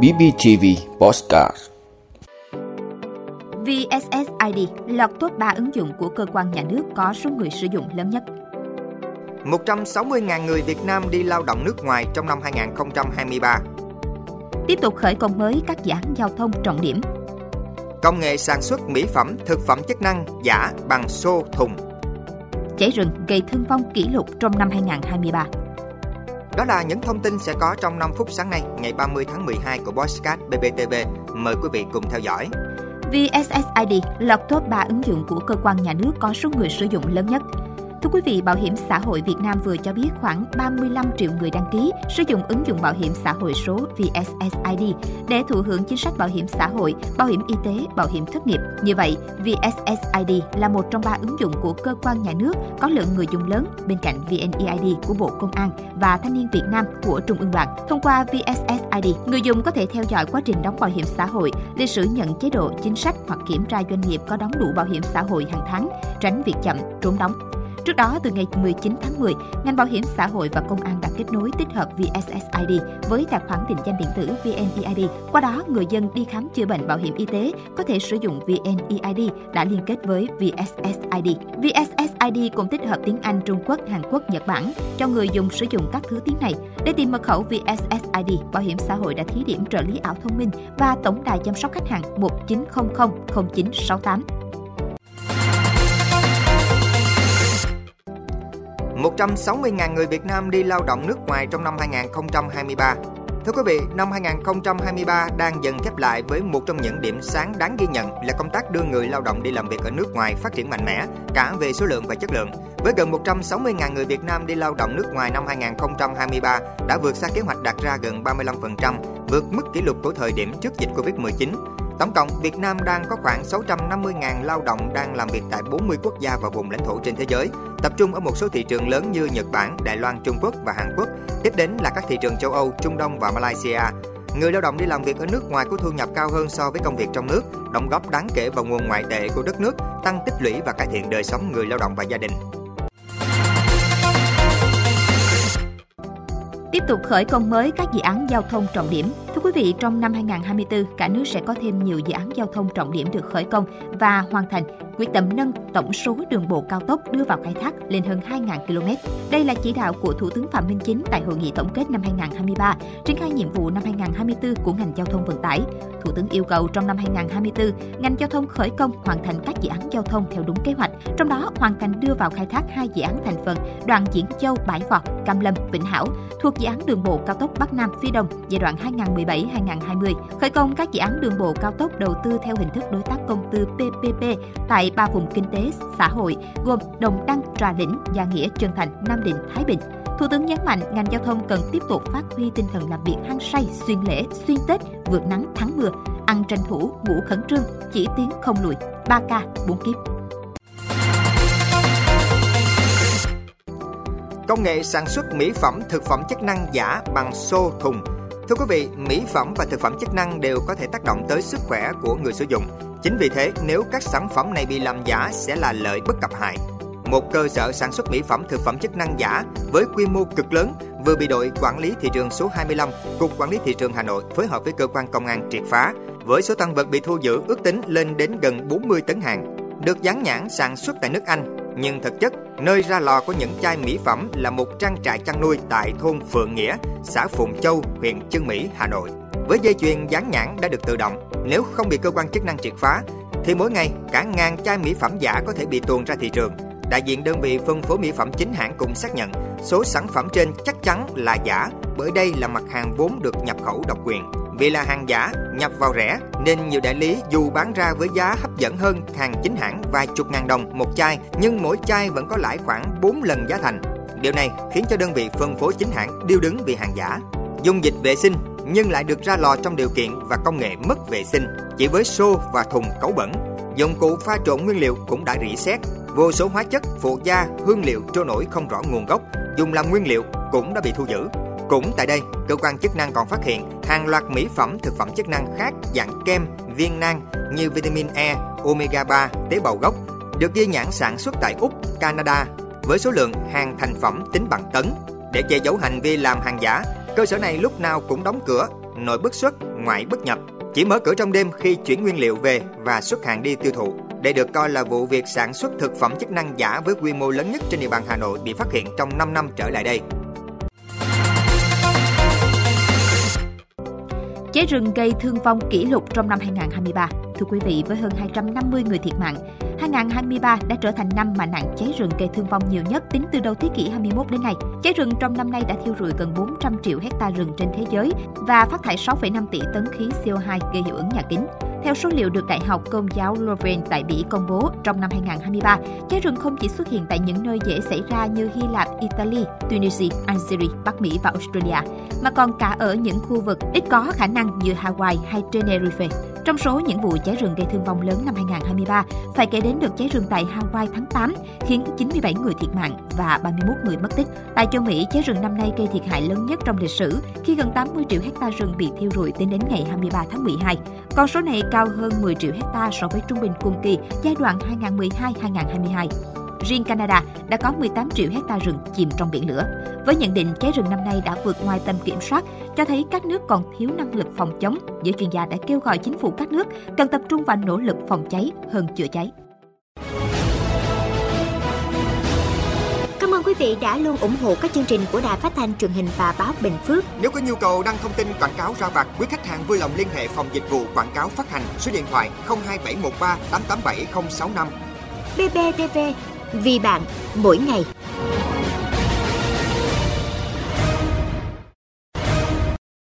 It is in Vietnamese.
BBTV Postcard VSSID lọt top 3 ứng dụng của cơ quan nhà nước có số người sử dụng lớn nhất. 160.000 người Việt Nam đi lao động nước ngoài trong năm 2023. Tiếp tục khởi công mới các dự án giao thông trọng điểm. Công nghệ sản xuất mỹ phẩm, thực phẩm chức năng giả bằng xô thùng. Cháy rừng gây thương vong kỷ lục trong năm 2023. Đó là những thông tin sẽ có trong 5 phút sáng nay, ngày 30 tháng 12 của Bosscat BBTV. Mời quý vị cùng theo dõi. VSSID lọt top 3 ứng dụng của cơ quan nhà nước có số người sử dụng lớn nhất. Thưa quý vị, Bảo hiểm xã hội Việt Nam vừa cho biết khoảng 35 triệu người đăng ký sử dụng ứng dụng bảo hiểm xã hội số VSSID để thụ hưởng chính sách bảo hiểm xã hội, bảo hiểm y tế, bảo hiểm thất nghiệp. Như vậy, VSSID là một trong ba ứng dụng của cơ quan nhà nước có lượng người dùng lớn bên cạnh VNeID của Bộ Công an và Thanh niên Việt Nam của Trung ương Đoàn. Thông qua VSSID, người dùng có thể theo dõi quá trình đóng bảo hiểm xã hội, lịch sử nhận chế độ, chính sách hoặc kiểm tra doanh nghiệp có đóng đủ bảo hiểm xã hội hàng tháng, tránh việc chậm, trốn đóng. Trước đó, từ ngày 19 tháng 10, ngành bảo hiểm xã hội và công an đã kết nối tích hợp VSSID với tài khoản định danh điện tử VNeID. Qua đó, người dân đi khám chữa bệnh bảo hiểm y tế có thể sử dụng VNeID đã liên kết với VSSID. VSSID cũng tích hợp tiếng Anh, Trung Quốc, Hàn Quốc, Nhật Bản cho người dùng sử dụng các thứ tiếng này. Để tìm mật khẩu VSSID, Bảo hiểm xã hội đã thí điểm trợ lý ảo thông minh và tổng đài chăm sóc khách hàng 1900 0968. 160.000 người Việt Nam đi lao động nước ngoài trong năm 2023. Thưa quý vị, năm 2023 đang dần khép lại với một trong những điểm sáng đáng ghi nhận là công tác đưa người lao động đi làm việc ở nước ngoài phát triển mạnh mẽ, cả về số lượng và chất lượng. Với gần 160.000 người Việt Nam đi lao động nước ngoài năm 2023 đã vượt xa kế hoạch đặt ra gần 35%, vượt mức kỷ lục của thời điểm trước dịch Covid-19. Tổng cộng, Việt Nam đang có khoảng 650.000 lao động đang làm việc tại 40 quốc gia và vùng lãnh thổ trên thế giới, tập trung ở một số thị trường lớn như Nhật Bản, Đài Loan, Trung Quốc và Hàn Quốc. Tiếp đến là các thị trường châu Âu, Trung Đông và Malaysia. Người lao động đi làm việc ở nước ngoài có thu nhập cao hơn so với công việc trong nước, đóng góp đáng kể vào nguồn ngoại tệ của đất nước, tăng tích lũy và cải thiện đời sống người lao động và gia đình. Tiếp tục khởi công mới các dự án giao thông trọng điểm. Thưa quý vị, trong năm 2024, cả nước sẽ có thêm nhiều dự án giao thông trọng điểm được khởi công và hoàn thành, quyết tâm nâng tổng số đường bộ cao tốc đưa vào khai thác lên hơn 2.000 km. Đây là chỉ đạo của Thủ tướng Phạm Minh Chính tại hội nghị tổng kết năm 2023, triển khai nhiệm vụ năm 2024 của ngành giao thông vận tải. Thủ tướng yêu cầu trong năm 2024, ngành giao thông khởi công hoàn thành các dự án giao thông theo đúng kế hoạch, trong đó hoàn thành đưa vào khai thác hai dự án thành phần đoạn Diễn Châu Bãi Vọt, Cam Lâm, Vĩnh Hảo thuộc dự án đường bộ cao tốc Bắc Nam phía Đông giai đoạn 2017-2020, khởi công các dự án đường bộ cao tốc đầu tư theo hình thức đối tác công tư PPP tại ba vùng kinh tế xã hội gồm Đồng Đăng, Trà Lĩnh, Gia Nghĩa, Trân Thành, Nam Định, Thái Bình. Thủ tướng nhấn mạnh ngành giao thông cần tiếp tục phát huy tinh thần làm việc hăng say, xuyên lễ, xuyên Tết, vượt nắng thắng mưa, ăn tranh thủ, ngủ khẩn trương, chỉ tiến không lùi, 3 ca, 4 kiếp. Công nghệ sản xuất mỹ phẩm, thực phẩm chức năng giả bằng xô thùng. Thưa quý vị, mỹ phẩm và thực phẩm chức năng đều có thể tác động tới sức khỏe của người sử dụng. Chính vì thế, nếu các sản phẩm này bị làm giả sẽ là lợi bất cập hại. Một cơ sở sản xuất mỹ phẩm thực phẩm chức năng giả với quy mô cực lớn vừa bị đội quản lý thị trường số 25, Cục Quản lý thị trường Hà Nội phối hợp với cơ quan công an triệt phá, với số tăng vật bị thu giữ ước tính lên đến gần 40 tấn hàng. Được dán nhãn sản xuất tại nước Anh, nhưng thực chất nơi ra lò của những chai mỹ phẩm là một trang trại chăn nuôi tại thôn Phượng Nghĩa, xã Phụng Châu, huyện Trương Mỹ, Hà Nội. Với dây chuyền dán nhãn đã được tự động, nếu không bị cơ quan chức năng triệt phá, thì mỗi ngày cả ngàn chai mỹ phẩm giả có thể bị tuồn ra thị trường. Đại diện đơn vị phân phối mỹ phẩm chính hãng cũng xác nhận số sản phẩm trên chắc chắn là giả bởi đây là mặt hàng vốn được nhập khẩu độc quyền. Vì là hàng giả, nhập vào rẻ nên nhiều đại lý dù bán ra với giá hấp dẫn hơn hàng chính hãng vài chục ngàn đồng một chai nhưng mỗi chai vẫn có lãi khoảng 4 lần giá thành. Điều này khiến cho đơn vị phân phối chính hãng điêu đứng vì hàng giả. Dung dịch vệ sinh nhưng lại được ra lò trong điều kiện và công nghệ mất vệ sinh chỉ với xô và thùng cấu bẩn. Dụng cụ pha trộn nguyên liệu cũng đã rỉ sét, vô số hóa chất, phụ gia, hương liệu trôi nổi không rõ nguồn gốc dùng làm nguyên liệu cũng đã bị thu giữ. Cũng tại đây, cơ quan chức năng còn phát hiện hàng loạt mỹ phẩm thực phẩm chức năng khác dạng kem, viên nang như vitamin E, omega 3, tế bào gốc được ghi nhãn sản xuất tại Úc, Canada với số lượng hàng thành phẩm tính bằng tấn. Để che giấu hành vi làm hàng giả, Cơ sở này lúc nào cũng đóng cửa, nội bất xuất, ngoại bất nhập, chỉ mở cửa trong đêm khi chuyển nguyên liệu về và xuất hàng đi tiêu thụ. Đây được coi là vụ việc sản xuất thực phẩm chức năng giả với quy mô lớn nhất trên địa bàn Hà Nội bị phát hiện trong 5 năm trở lại đây. Cháy rừng gây thương vong kỷ lục trong năm 2023. Thưa quý vị, với hơn 250 người thiệt mạng, 2023 đã trở thành năm mà nạn cháy rừng gây thương vong nhiều nhất tính từ đầu thế kỷ 21 đến nay. Cháy rừng trong năm nay đã thiêu rụi gần 400 triệu hecta rừng trên thế giới và phát thải 6,5 tỷ tấn khí CO2 gây hiệu ứng nhà kính. Theo số liệu được Đại học Công giáo Leuven tại Bỉ công bố, trong năm 2023, cháy rừng không chỉ xuất hiện tại những nơi dễ xảy ra như Hy Lạp, Italy, Tunisia, Algeria, Bắc Mỹ và Australia, mà còn cả ở những khu vực ít có khả năng như Hawaii hay Tenerife. Trong số những vụ cháy rừng gây thương vong lớn năm 2023, phải kể đến được cháy rừng tại Hawaii tháng 8, khiến 97 người thiệt mạng và 31 người mất tích. Tại châu Mỹ, cháy rừng năm nay gây thiệt hại lớn nhất trong lịch sử khi gần 80 triệu hecta rừng bị thiêu rụi tính đến ngày 23 tháng 12. Con số này cao hơn 10 triệu hecta so với trung bình cùng kỳ giai đoạn 2012-2022. Riêng Canada đã có 18 triệu hecta rừng chìm trong biển lửa. Với nhận định cháy rừng năm nay đã vượt ngoài tầm kiểm soát, cho thấy các nước còn thiếu năng lực phòng chống, giới chuyên gia đã kêu gọi chính phủ các nước cần tập trung vào nỗ lực phòng cháy hơn chữa cháy. Cảm ơn quý vị đã luôn ủng hộ các chương trình của Đài Phát thanh truyền hình và báo Bình Phước. Nếu có nhu cầu đăng thông tin quảng cáo ra vặt, quý khách hàng vui lòng liên hệ phòng dịch vụ quảng cáo phát hành số điện thoại 02713 887065. BBTV, vì bạn, mỗi ngày.